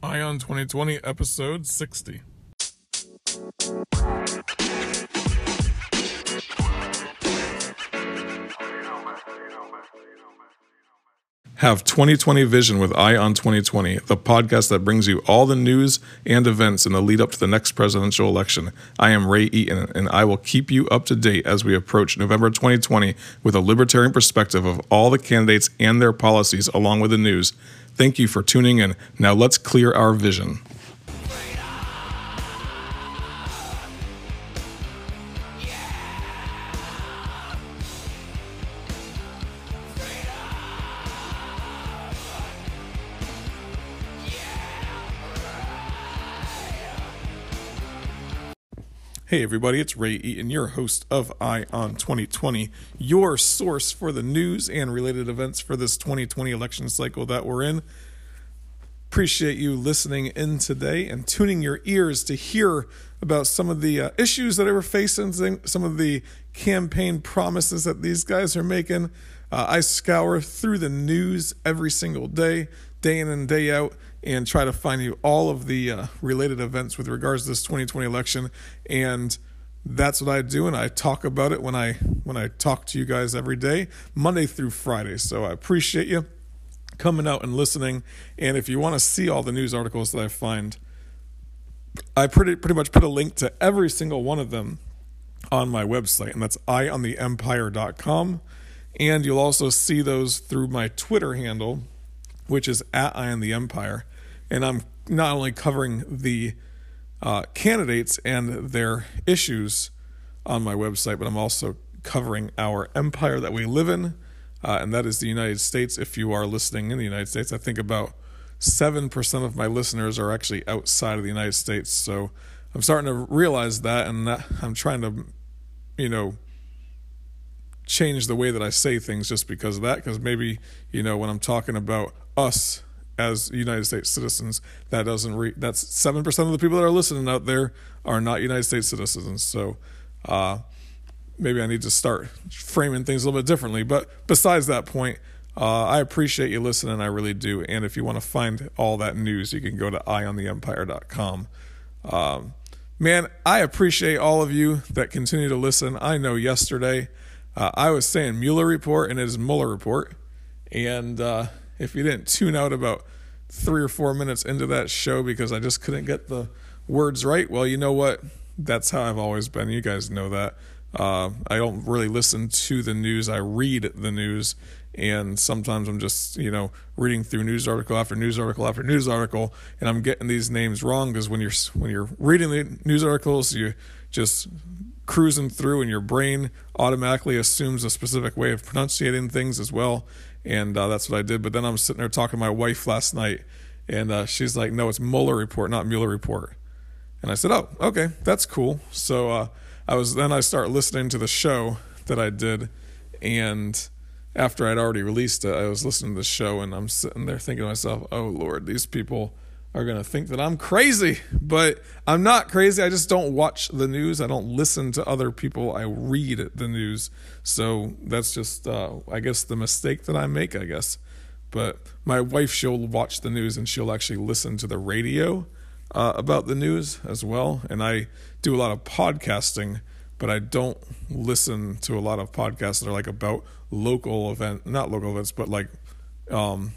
Ion 2020, episode 60. Have 2020 Vision with Ion 2020, the podcast that brings you all the news and events in the lead up to the next presidential election. I am Ray Eaton, and I will keep you up to date as we approach November 2020 with a libertarian perspective of all the candidates and their policies, along with the news. Thank you for tuning in. Now let's clear our vision. Hey everybody, it's Ray Eaton, your host of Ion 2020, your source for the news and related events for this 2020 election cycle that we're in. Appreciate you listening in today and tuning your ears to hear about some of the uh, issues that we're facing, some of the campaign promises that these guys are making. Uh, I scour through the news every single day, day in and day out and try to find you all of the uh, related events with regards to this 2020 election. And that's what I do and I talk about it when I when I talk to you guys every day Monday through Friday. So I appreciate you coming out and listening. And if you want to see all the news articles that I find I pretty pretty much put a link to every single one of them on my website and that's iontheempire.com and you'll also see those through my Twitter handle which is at I am the Empire. And I'm not only covering the uh, candidates and their issues on my website, but I'm also covering our empire that we live in, uh, and that is the United States. If you are listening in the United States, I think about 7% of my listeners are actually outside of the United States. So I'm starting to realize that, and that I'm trying to, you know, change the way that I say things just because of that. Because maybe, you know, when I'm talking about us as United States citizens, that doesn't re- that's seven percent of the people that are listening out there are not United States citizens. So uh, maybe I need to start framing things a little bit differently. But besides that point, uh, I appreciate you listening. I really do. And if you want to find all that news, you can go to iontheempire.com. Um, man, I appreciate all of you that continue to listen. I know yesterday uh, I was saying Mueller report, and it is Mueller report. And uh, if you didn't tune out about three or four minutes into that show because I just couldn't get the words right, well, you know what? That's how I've always been. You guys know that. Uh, I don't really listen to the news. I read the news, and sometimes I'm just you know reading through news article after news article after news article, and I'm getting these names wrong because when you're when you're reading the news articles, you just cruising through, and your brain automatically assumes a specific way of pronunciating things as well and uh, that's what I did. But then I'm sitting there talking to my wife last night, and uh, she's like, "No, it's Mueller report, not Mueller report." And I said, "Oh, okay, that's cool." So uh, I was then I start listening to the show that I did, and after I'd already released it, I was listening to the show, and I'm sitting there thinking to myself, "Oh Lord, these people." Are going to think that I'm crazy, but I'm not crazy. I just don't watch the news. I don't listen to other people. I read the news. So that's just, uh, I guess, the mistake that I make, I guess. But my wife, she'll watch the news and she'll actually listen to the radio uh, about the news as well. And I do a lot of podcasting, but I don't listen to a lot of podcasts that are like about local event, not local events, but like um,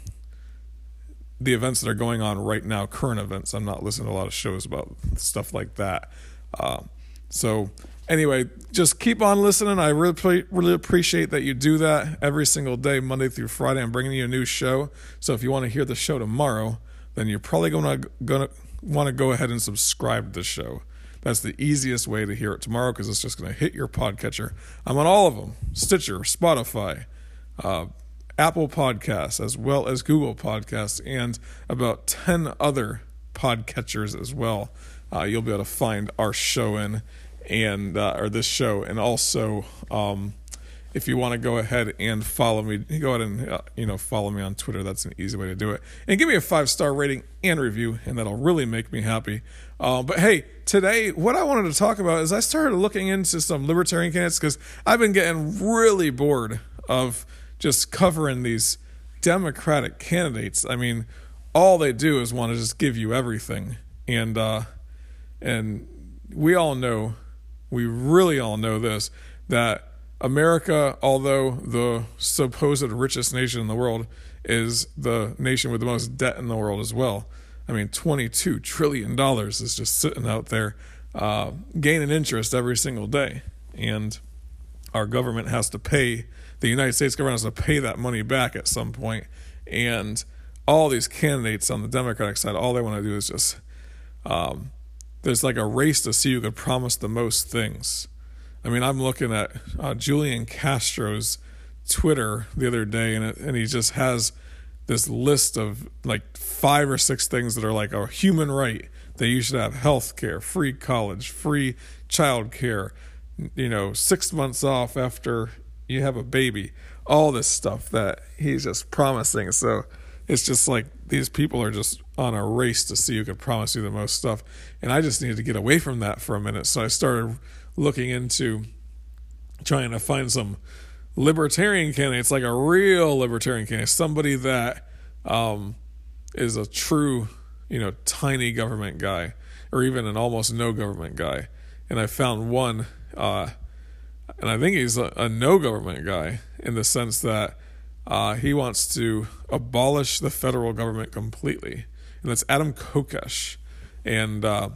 the events that are going on right now, current events. I'm not listening to a lot of shows about stuff like that. Uh, so anyway, just keep on listening. I really really appreciate that you do that every single day, Monday through Friday. I'm bringing you a new show. So if you want to hear the show tomorrow, then you're probably going to going to want to go ahead and subscribe to the show. That's the easiest way to hear it tomorrow because it's just going to hit your podcatcher. I'm on all of them: Stitcher, Spotify, uh, Apple Podcasts, as well as Google Podcasts, and about 10 other podcatchers as well. Uh, you'll be able to find our show in and uh, or this show. And also um, if you want to go ahead and follow me go ahead and uh, you know follow me on twitter. That's an easy way to do it. And give me a five star rating and review and that'll really make me happy. Uh, but hey today what i wanted to talk about is i started looking into some libertarian candidates because i've been getting really bored of just covering these Democratic candidates. I mean, all they do is want to just give you everything. And uh, and we all know, we really all know this that America, although the supposed richest nation in the world, is the nation with the most debt in the world as well. I mean, $22 trillion is just sitting out there uh, gaining interest every single day. And our government has to pay, the United States government has to pay that money back at some point. And all these candidates on the Democratic side, all they want to do is just, um, there's like a race to see who could promise the most things. I mean, I'm looking at uh, Julian Castro's Twitter the other day, and it, and he just has this list of like five or six things that are like a human right that you should have health care, free college, free child care, you know, six months off after you have a baby, all this stuff that he's just promising. So it's just like these people are just on a race to see who can promise you the most stuff. And I just needed to get away from that for a minute. So I started looking into trying to find some libertarian candidates, like a real libertarian candidate, somebody that um, is a true, you know, tiny government guy, or even an almost no government guy. And I found one, uh, and I think he's a, a, no government guy in the sense that uh, he wants to abolish the federal government completely, and that's Adam Kokesh. And uh,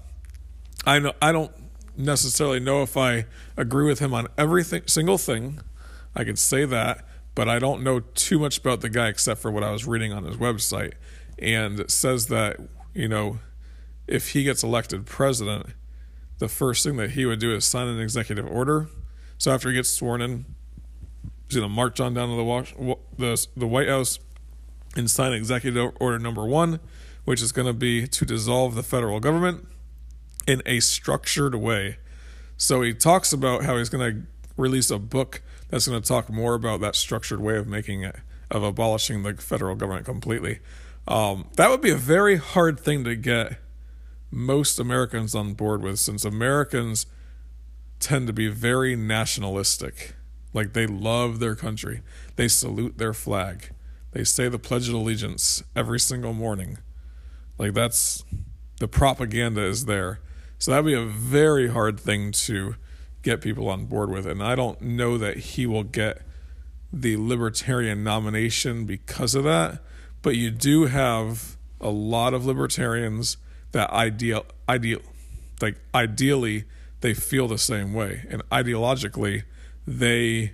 I know I don't necessarily know if I agree with him on every single thing I can say that, but I don't know too much about the guy except for what I was reading on his website. And it says that, you know, if he gets elected president, the first thing that he would do is sign an executive order. So after he gets sworn in, he's going to march on down to the, the, the White House and sign executive order number one, which is going to be to dissolve the federal government in a structured way. So he talks about how he's going to release a book that's going to talk more about that structured way of making it, of abolishing the federal government completely. Um, that would be a very hard thing to get most Americans on board with, since Americans tend to be very nationalistic. Like they love their country, they salute their flag, they say the Pledge of Allegiance every single morning. Like that's the propaganda is there. So that'd be a very hard thing to get people on board with. And I don't know that he will get the libertarian nomination because of that. But you do have a lot of libertarians that ideal ideal like ideally they feel the same way and ideologically they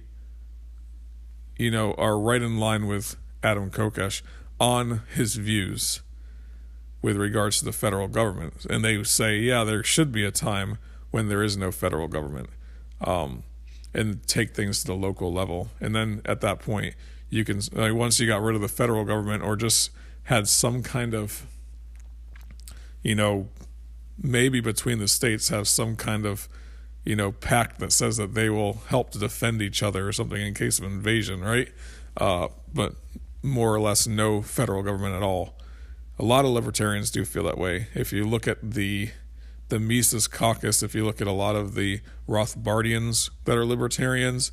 you know are right in line with Adam Kokesh on his views with regards to the federal government and they say yeah there should be a time when there is no federal government um, and take things to the local level. And then at that point, you can like once you got rid of the federal government or just had some kind of, you know, maybe between the states have some kind of, you know, pact that says that they will help to defend each other or something in case of invasion, right? Uh, but more or less no federal government at all. A lot of libertarians do feel that way. If you look at the the Mises caucus, if you look at a lot of the Rothbardians that are libertarians,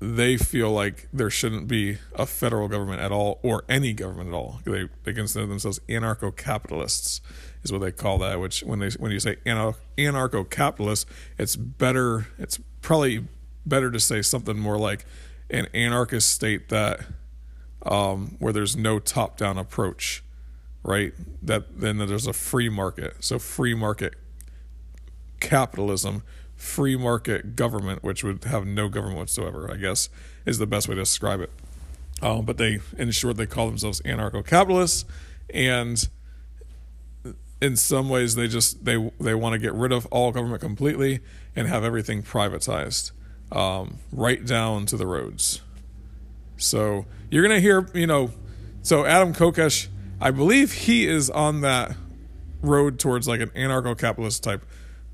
they feel like there shouldn't be a federal government at all or any government at all. They they consider themselves anarcho-capitalists, is what they call that. Which when they when you say anarcho-capitalist, it's better. It's probably better to say something more like an anarchist state that um, where there's no top-down approach right? That then there's a free market. So free market capitalism, free market government, which would have no government whatsoever, I guess, is the best way to describe it. Um, but they, in short, they call themselves anarcho-capitalists, and in some ways, they just they they want to get rid of all government completely and have everything privatized, um, right down to the roads. So you're gonna hear, you know, so Adam Kokesh I believe he is on that road towards like an anarcho-capitalist type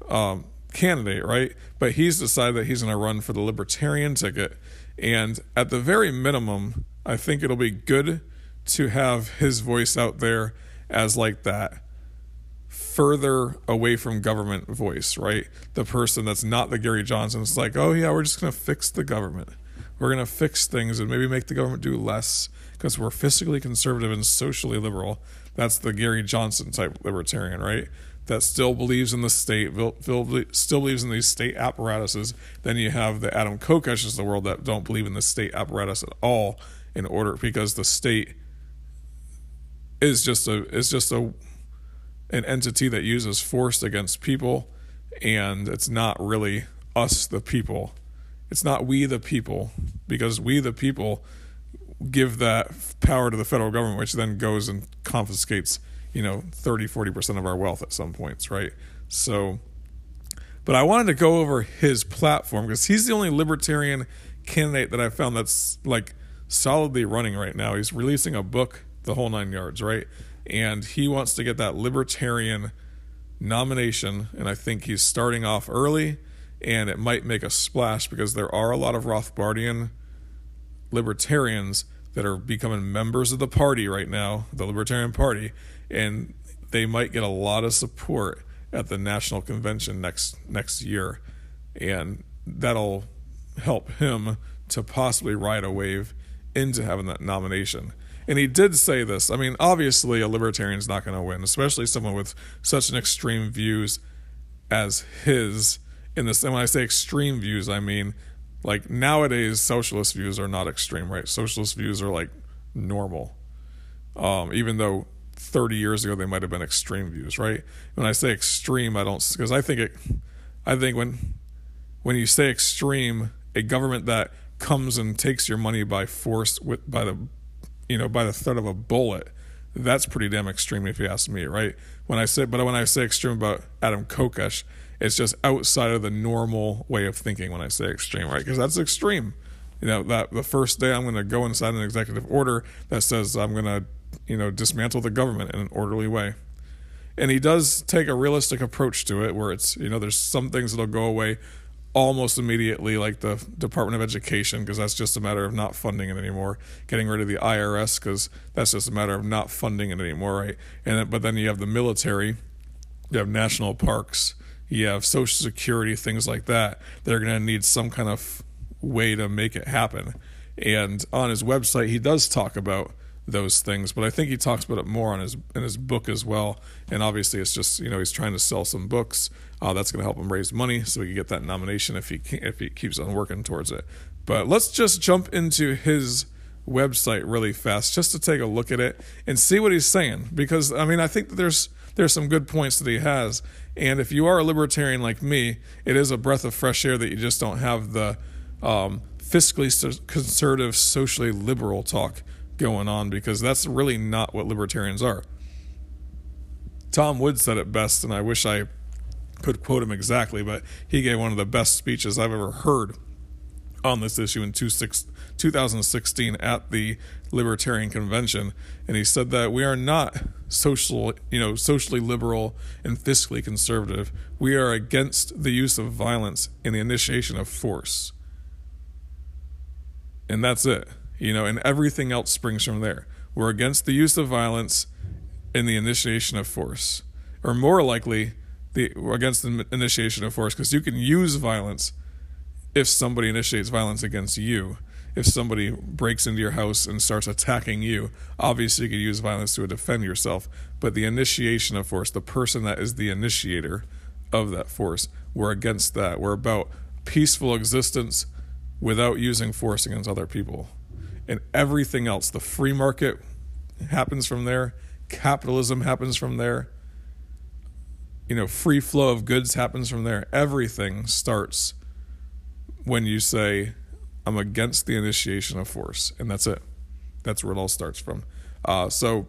um, candidate, right? But he's decided that he's to run for the libertarian ticket, and at the very minimum, I think it'll be good to have his voice out there as like that further away from government voice, right? The person that's not the Gary Johnson. It's like, oh yeah, we're just going to fix the government. We're going to fix things and maybe make the government do less because we're fiscally conservative and socially liberal. That's the Gary Johnson type libertarian, right? That still believes in the state, still believes in these state apparatuses. Then you have the Adam Kokeshes of the world that don't believe in the state apparatus at all, in order because the state is just a is just a an entity that uses force against people, and it's not really us, the people. It's not we, the people, because we, the people, give that power to the federal government, which then goes and confiscates, you know, 30, 40% of our wealth at some points, right? So, but I wanted to go over his platform because he's the only libertarian candidate that I found that's like solidly running right now. He's releasing a book, The Whole Nine Yards, right? And he wants to get that libertarian nomination. And I think he's starting off early and it might make a splash because there are a lot of Rothbardian libertarians that are becoming members of the party right now, the Libertarian Party, and they might get a lot of support at the national convention next next year, and that'll help him to possibly ride a wave into having that nomination. And he did say this. I mean, obviously, a libertarian's not going to win, especially someone with such an extreme views as his. In this, and when I say extreme views, I mean like nowadays socialist views are not extreme right socialist views are like normal um, even though 30 years ago they might have been extreme views right when i say extreme i don't because i think it i think when when you say extreme a government that comes and takes your money by force with by the you know by the threat of a bullet that's pretty damn extreme if you ask me right when i say but when i say extreme about adam kokesh it's just outside of the normal way of thinking when I say extreme, right? Because that's extreme. You know, that the first day I'm going to go inside an executive order that says I'm going to, you know, dismantle the government in an orderly way. And he does take a realistic approach to it where it's, you know, there's some things that'll go away almost immediately, like the Department of Education, because that's just a matter of not funding it anymore. Getting rid of the IRS, because that's just a matter of not funding it anymore, right? And but then you have the military, you have national parks, you have social security things like that they're going to need some kind of way to make it happen and on his website he does talk about those things but i think he talks about it more on his in his book as well. And obviously it's just you know he's trying to sell some books. Uh, that's going to help him raise money so he can get that nomination if he can, if he keeps on working towards it. But let's just jump into his website really fast just to take a look at it and see what he's saying. Because i mean i think that there's there's some good points that he has. And if you are a libertarian like me, it is a breath of fresh air that you just don't have the um, fiscally conservative, socially liberal talk going on because that's really not what libertarians are. Tom Wood said it best, and I wish I could quote him exactly, but he gave one of the best speeches I've ever heard on this issue in 2016 at the Libertarian Convention, and he said that we are not social, you know, socially liberal and fiscally conservative. We are against the use of violence and the initiation of force. And that's it. You know, and everything else springs from there. We're against the use of violence and the initiation of force. Or more likely, the against the initiation of force because you can use violence if somebody initiates violence against you if somebody breaks into your house and starts attacking you, obviously you could use violence to defend yourself. But the initiation of force, the person that is the initiator of that force, we're against that. We're about peaceful existence without using force against other people. And everything else, the free market happens from there, capitalism happens from there, you know, free flow of goods happens from there. Everything starts when you say I'm against the initiation of force, and that's it. That's where it all starts from. Uh, so,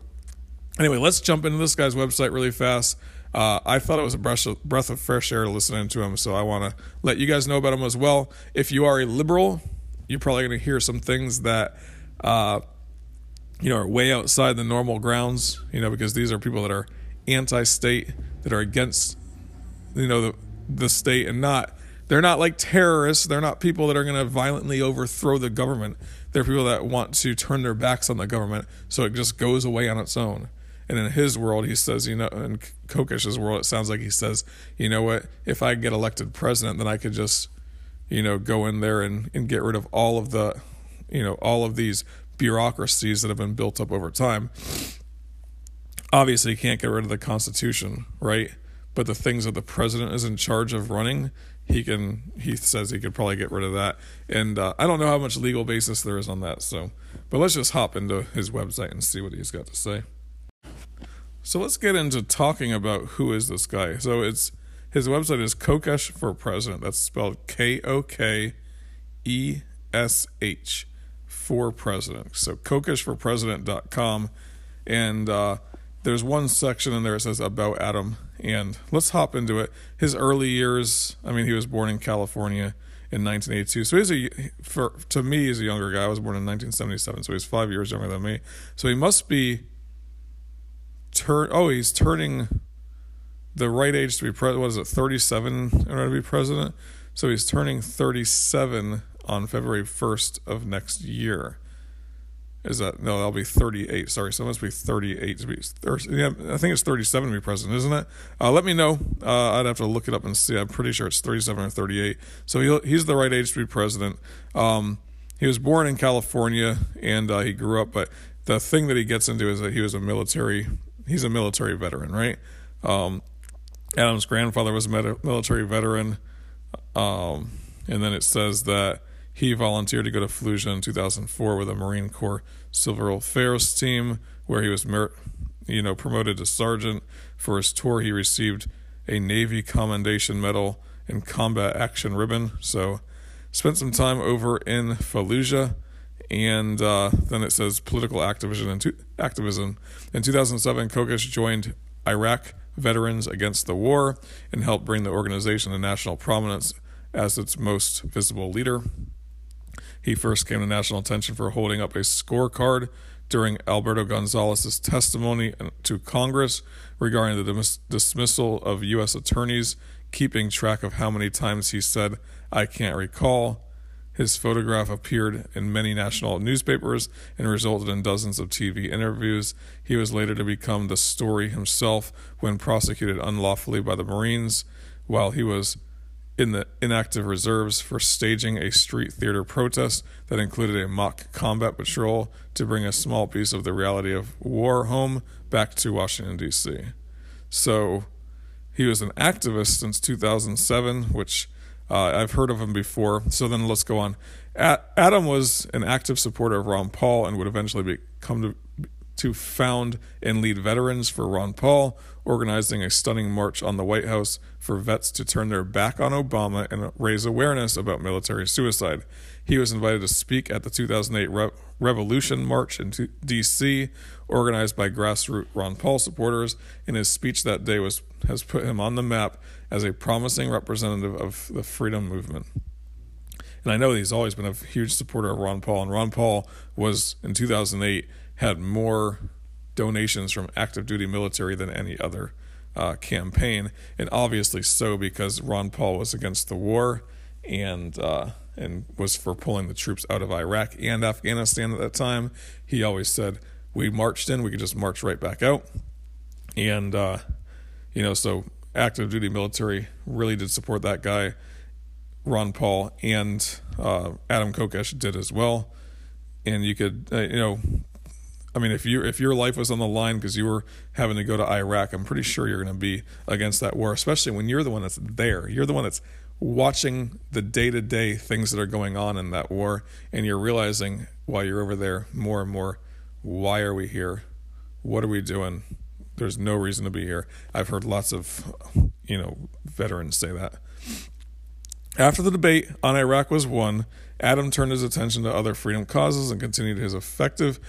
anyway, let's jump into this guy's website really fast. Uh, I thought it was a breath of, breath of fresh air listening to him, so I want to let you guys know about him as well. If you are a liberal, you're probably going to hear some things that uh, you know are way outside the normal grounds. You know, because these are people that are anti-state, that are against you know the the state, and not they're not like terrorists. They're not people that are going to violently overthrow the government. They're people that want to turn their backs on the government so it just goes away on its own. And in his world, he says, you know, in Kokesh's world, it sounds like he says, you know what? If I get elected president, then I could just you know, go in there and, and get rid of all of the, you know, all of these bureaucracies that have been built up over time. Obviously, you can't get rid of the Constitution, right? But the things that the president is in charge of running, he can. He says he could probably get rid of that, and uh, I don't know how much legal basis there is on that. So, but let's just hop into his website and see what he's got to say. So let's get into talking about who is this guy. So it's his website is Kokesh for President. That's spelled K O K E S H for President. So kokeshforpresident.com. And uh, there's one section in there that says about Adam. And let's hop into it. His early years, I mean, he was born in California in 1982. So he's a, for, to me, he's a younger guy. I was born in 1977, so he's five years younger than me. So he must be turn. Oh, he's turning the right age to be president. What is it, 37 in order to be president? So he's turning 37 on February 1st of next year. Is that no? That'll be 38. Sorry, so it must be 38 to be. 30, yeah, I think it's 37 to be president, isn't it? Uh, let me know. Uh, I'd have to look it up and see. I'm pretty sure it's 37 or 38. So he's the right age to be president. Um, he was born in California and uh, he grew up, but the thing that he gets into is that he was a military he's a military veteran, right? Um, Adam's grandfather was a military veteran, um, and then it says that he volunteered to go to Fallujah in 2004 with a Marine Corps Civil Affairs team, where he was, you know, promoted to sergeant. For his tour, he received a Navy Commendation Medal and Combat Action Ribbon. So, spent some time over in Fallujah and uh, then it says political activism in, two, activism. in 2007 kokesh joined iraq veterans against the war and helped bring the organization to national prominence as its most visible leader. He first came to national attention for holding up a scorecard during alberto gonzales's testimony to congress regarding the dis- dismissal of u.s attorneys keeping track of how many times he said i can't recall his photograph appeared in many national newspapers and resulted in dozens of TV interviews. He was later to become the story himself when prosecuted unlawfully by the Marines while he was in the inactive reserves for staging a street theater protest that included a mock combat patrol to bring a small piece of the reality of war home back to Washington, D.C. So he was an activist since 2007, which uh, I've heard of him before. So then let's go on. Adam was an active supporter of Ron Paul and would eventually become to, to found and lead veterans for Ron Paul, organizing a stunning march on the White House for vets to turn their back on Obama and raise awareness about military suicide. He was invited to speak at the 2008 Re- Revolution March in D.C., organized by grassroots Ron Paul supporters. And his speech that day was has put him on the map as a promising representative of the freedom movement. And I know he's always been a huge supporter of Ron Paul. And Ron Paul was in 2008 had more donations from active duty military than any other uh, campaign, and obviously so because Ron Paul was against the war and uh, and was for pulling the troops out of Iraq and Afghanistan at that time. He always said we marched in, we could just march right back out, and uh, you know so active duty military really did support that guy. Ron Paul and uh, Adam Kokesh did as well, and you could uh, you know I mean, if you if your life was on the line because you were having to go to Iraq, I'm pretty sure you're going to be against that war, especially when you're the one that's there. You're the one that's watching the day to day things that are going on in that war, and you're realizing while you're over there more and more, why are we here? What are we doing? There's no reason to be here. I've heard lots of, you know, veterans say that. After the debate on Iraq was won, Adam turned his attention to other freedom causes and continued his effective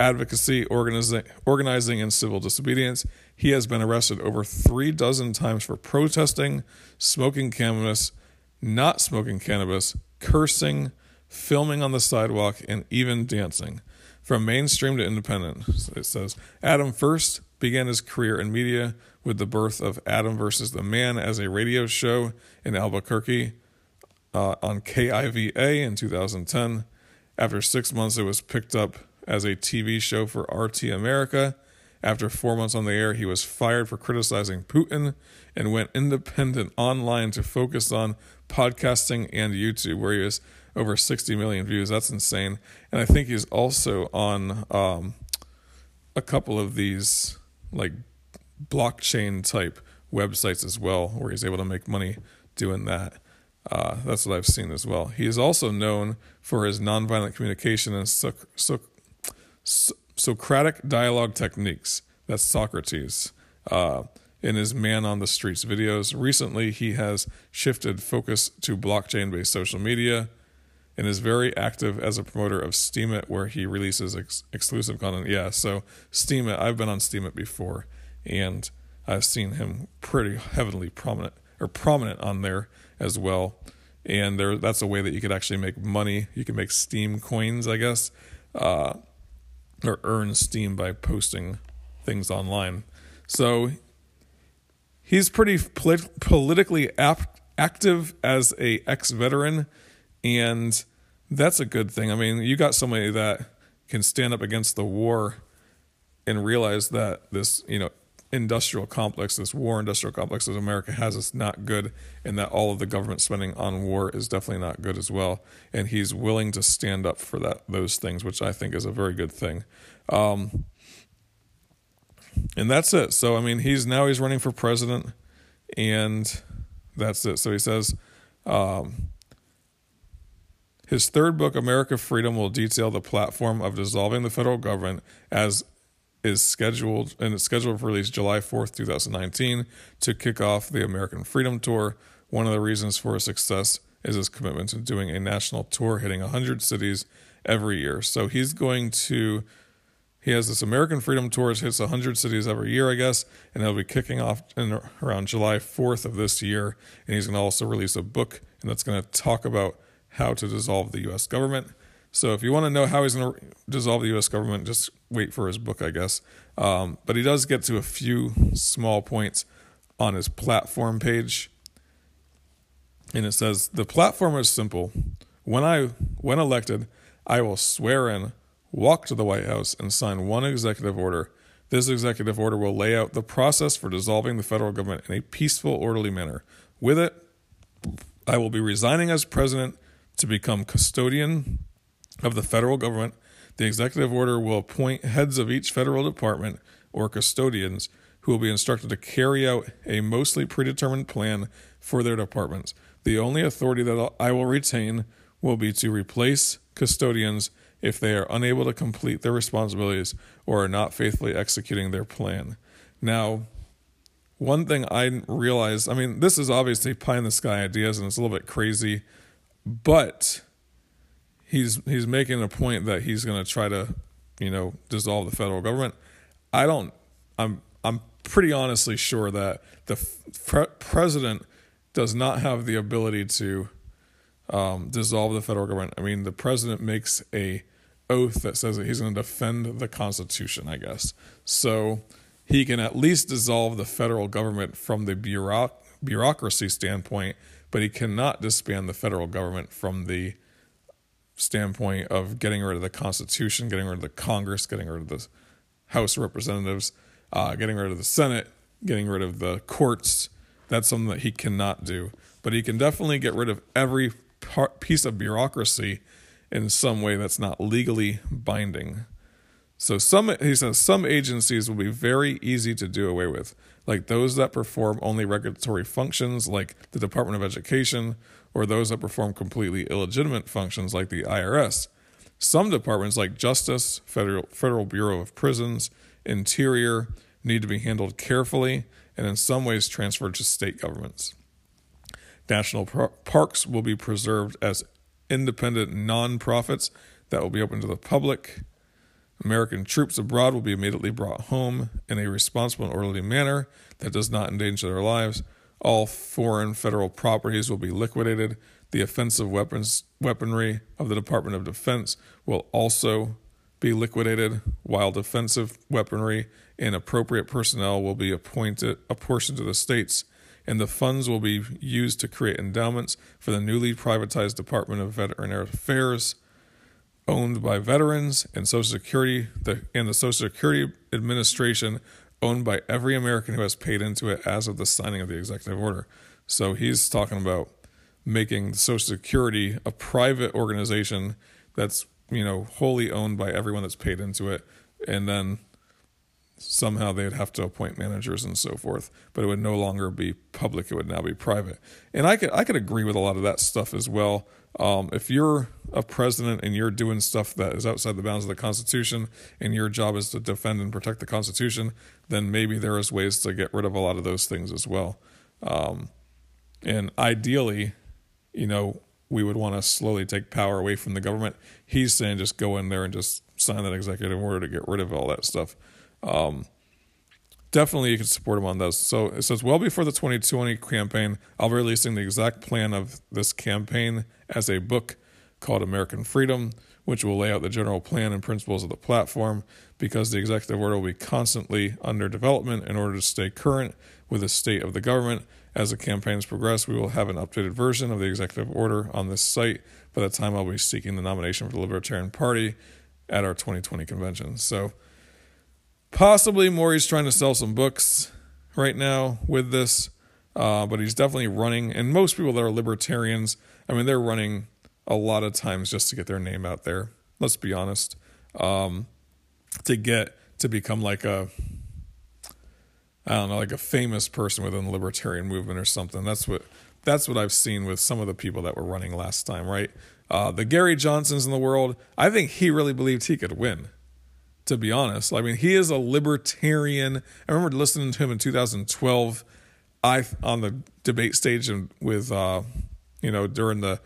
advocacy, organizing, organizing, and civil disobedience. He has been arrested over three dozen times for protesting, smoking cannabis, not smoking cannabis, cursing, filming on the sidewalk, and even dancing. From mainstream to independent, it says Adam first began his career in media with the birth of Adam versus the Man as a radio show in Albuquerque uh, on KIVA in 2010. After six months, it was picked up as a TV show for RT America. After four months on the air, he was fired for criticizing Putin and went independent online to focus on podcasting and YouTube, where he has over 60 million views. That's insane. And I think he's also on um, a couple of these like blockchain type websites as well, where he's able to make money doing that. Uh, that's what I've seen as well. He is also known for his nonviolent communication and so, so, so, Socratic dialogue techniques. That's Socrates. Uh, in his Man on the Streets videos. Recently, he has shifted focus to blockchain based social media and is very active as a promoter of Steemit, where he releases ex- exclusive content. Yeah, so Steemit, I've been on Steemit before, and I've seen him pretty heavily prominent or prominent on there as well. And there, that's a way that you could actually make money. You can make Steem coins, I guess, uh, or earn Steem by posting things online. So he's pretty polit- politically active as a ex-veteran and that's a good thing. I mean, you got somebody that can stand up against the war and realize that this, you know, industrial complex, this war industrial complex that America has is not good, and that all of the government spending on war is definitely not good as well. And he's willing to stand up for that those things, which I think is a very good thing. Um, and that's it. So I mean, he's now he's running for president, and that's it. So he says. Um, his third book, America Freedom, will detail the platform of dissolving the federal government as is scheduled and it's scheduled for release July 4th, 2019 to kick off the American Freedom Tour. One of the reasons for his success is his commitment to doing a national tour hitting 100 cities every year. So he's going to he has this American Freedom Tour, hits 100 cities every year, I guess, and he'll be kicking off in around July 4th of this year. And he's going to also release a book, and that's going to talk about how to dissolve the U.S. government. So if you want to know how he's going to dissolve the U.S. government, just wait for his book, I guess. Um, but he does get to a few small points on his platform page, and it says the platform is simple. When I when elected, I will swear in, walk to the White House, and sign one executive order. This executive order will lay out the process for dissolving the federal government in a peaceful, orderly manner. With it, I will be resigning as president to become custodian of the federal government. The executive order will appoint heads of each federal department or custodians who will be instructed to carry out a mostly predetermined plan for their departments. The only authority that I will retain will be to replace custodians if they are unable to complete their responsibilities or are not faithfully executing their plan. Now, one thing I realized, I mean, this is obviously pie in the sky ideas and it's a little bit crazy but he's he's making a point that he's going to try to, you know, dissolve the federal government. I don't. I'm I'm pretty honestly sure that the president does not have the ability to um, dissolve the federal government. I mean, the president makes a oath that says that he's going to defend the Constitution. I guess so. He can at least dissolve the federal government from the bureauc- bureaucracy standpoint but he cannot disband the federal government from the standpoint of getting rid of the Constitution, getting rid of the Congress, getting rid of the House of Representatives, uh, getting rid of the Senate, getting rid of the courts. That's something that he cannot do. But he can definitely get rid of every piece of bureaucracy in some way that's not legally binding. So some he says some agencies will be very easy to do away with, like those that perform only regulatory functions like the Department of Education or those that perform completely illegitimate functions like the IRS. Some departments like Justice, Federal Federal Bureau of Prisons, Interior need to be handled carefully and in some ways transferred to state governments. National par- parks will be preserved as independent non-profits that will be open to the public American troops abroad will be immediately brought home in a responsible and orderly manner that does not endanger their lives. All foreign federal properties will be liquidated. The offensive weapons weaponry of the Department of Defense will also be liquidated, while defensive weaponry and appropriate personnel will be appointed apportioned to the states, and the funds will be used to create endowments for the newly privatized Department of Veteranary Affairs owned by veterans and Social Security the, and the Social Security Administration owned by every American who has paid into it as of the signing of the executive order. So he's talking about making Social Security a private organization that's you know wholly owned by everyone that's paid into it, and then somehow they'd have to appoint managers and so forth. But it would no longer be public; it would now be private. And I could I could agree with a lot of that stuff as well. Um, if you're a president and you're doing stuff that is outside the bounds of the Constitution, and your job is to defend and protect the Constitution, then maybe there is ways to get rid of a lot of those things as well. Um, and ideally, you know, we would want to slowly take power away from the government. He's saying just go in there and just sign that executive order to get rid of all that stuff. Um, definitely, you can support him on this. So it says, well before the 2020 campaign, I'll be releasing the exact plan of this campaign as a book called American Freedom, which will lay out the general plan and principles of the platform because the executive order will be constantly under development in order to stay current with the state of the government. As the campaigns progress, we will have an updated version of the executive order on this site. By the time I'll be seeking the nomination for the Libertarian Party at our 2020 convention. So, possibly Maury's trying to sell some books right now with this, uh, but he's definitely running. And most people that are libertarians, I mean, they're running a lot of times just to get their name out there. Let's be honest. Um, to get to become like a I don't know, like a famous person within the libertarian movement or something. That's what that's what I've seen with some of the people that were running last time, right? Uh, the Gary Johnsons in the world, I think he really believed he could win. To be honest, I mean, he is a libertarian. I remember listening to him in 2012. I on the debate stage and with uh, you know during the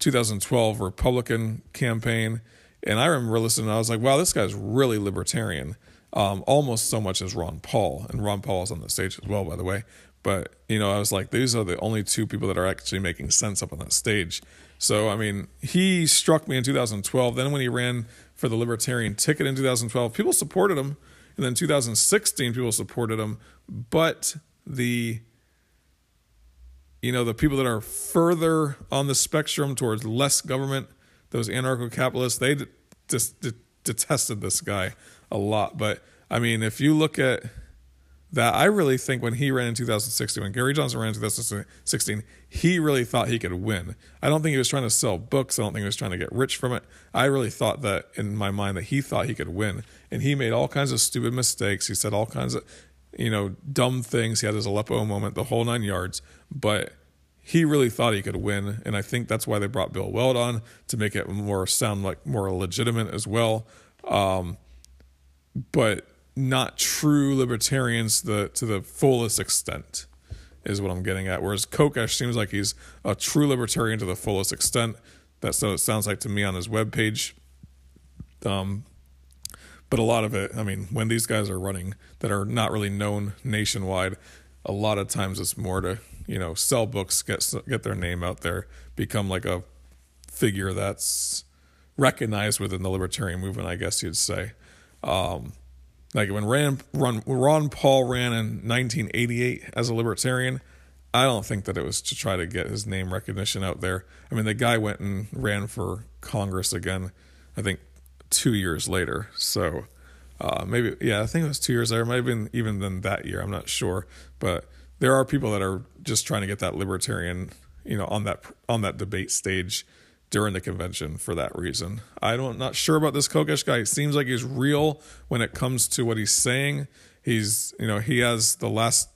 2012 Republican campaign, and I remember listening. I was like, wow, this guy's really libertarian um, almost so much as Ron Paul. And Ron Paul is on the stage as well, by the way. But, you know, I was like, these are the only two people that are actually making sense up on that stage. So, I mean, he struck me in 2012. Then when he ran for the Libertarian ticket in 2012, people supported him. And then 2016, people supported him. But the, you know, the people that are further on the spectrum towards less government, those anarcho capitalists, they just detested this guy a lot. But I mean, if you look at that, I really think when he ran in 2016, when Gary Johnson ran in 2016, he really thought he could win. I don't think he was trying to sell books. I don't think he was trying to get rich from it. I really thought that in my mind that he thought he could win. And he made all kinds of stupid mistakes. He said all kinds of, you know, dumb things. He had his Aleppo moment, the whole nine yards. But he really thought he could win. And I think that's why they brought Bill Weld on to make it more sound like more legitimate as well. Um, but not true libertarians the, to the fullest extent is what I'm getting at. Whereas Kokesh seems like he's a true libertarian to the fullest extent. That's what it sounds like to me on his webpage. Um, but a lot of it, I mean, when these guys are running that are not really known nationwide, a lot of times it's more to you know sell books, get get their name out there, become like a figure that's recognized within the libertarian movement, I guess you'd say. Um, like when Ron, Ron, Ron Paul ran in 1988 as a libertarian, I don't think that it was to try to get his name recognition out there. I mean, the guy went and ran for Congress again, I think two years later. So uh, maybe, yeah, I think it was two years later. It might have been even than that year. I'm not sure. But there are people that are just trying to get that libertarian, you know, on that on that debate stage during the convention for that reason. I don't not sure about this Kokesh guy. Seems like he's real when it comes to what he's saying. He's you know he has the last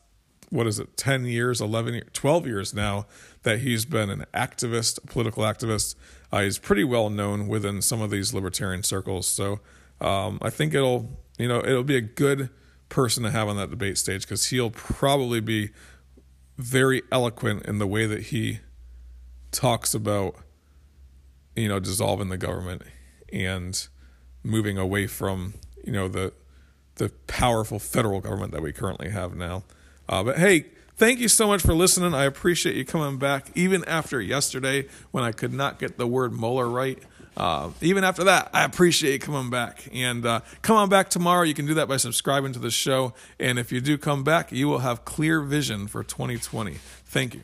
what is it 10 years 11 years, 12 years now that he's been an activist a political activist uh, he's pretty well known within some of these libertarian circles so um, i think it'll you know it'll be a good person to have on that debate stage because he'll probably be very eloquent in the way that he talks about you know, dissolving the government and moving away from, you know, the the powerful federal government that we currently have now. Uh, but hey, thank you so much for listening. I appreciate you coming back, even after yesterday when I could not get the word Mueller right. Uh, even after that, I appreciate you coming back. And uh, come on back tomorrow. You can do that by subscribing to the show. And if you do come back, you will have clear vision for 2020. Thank you.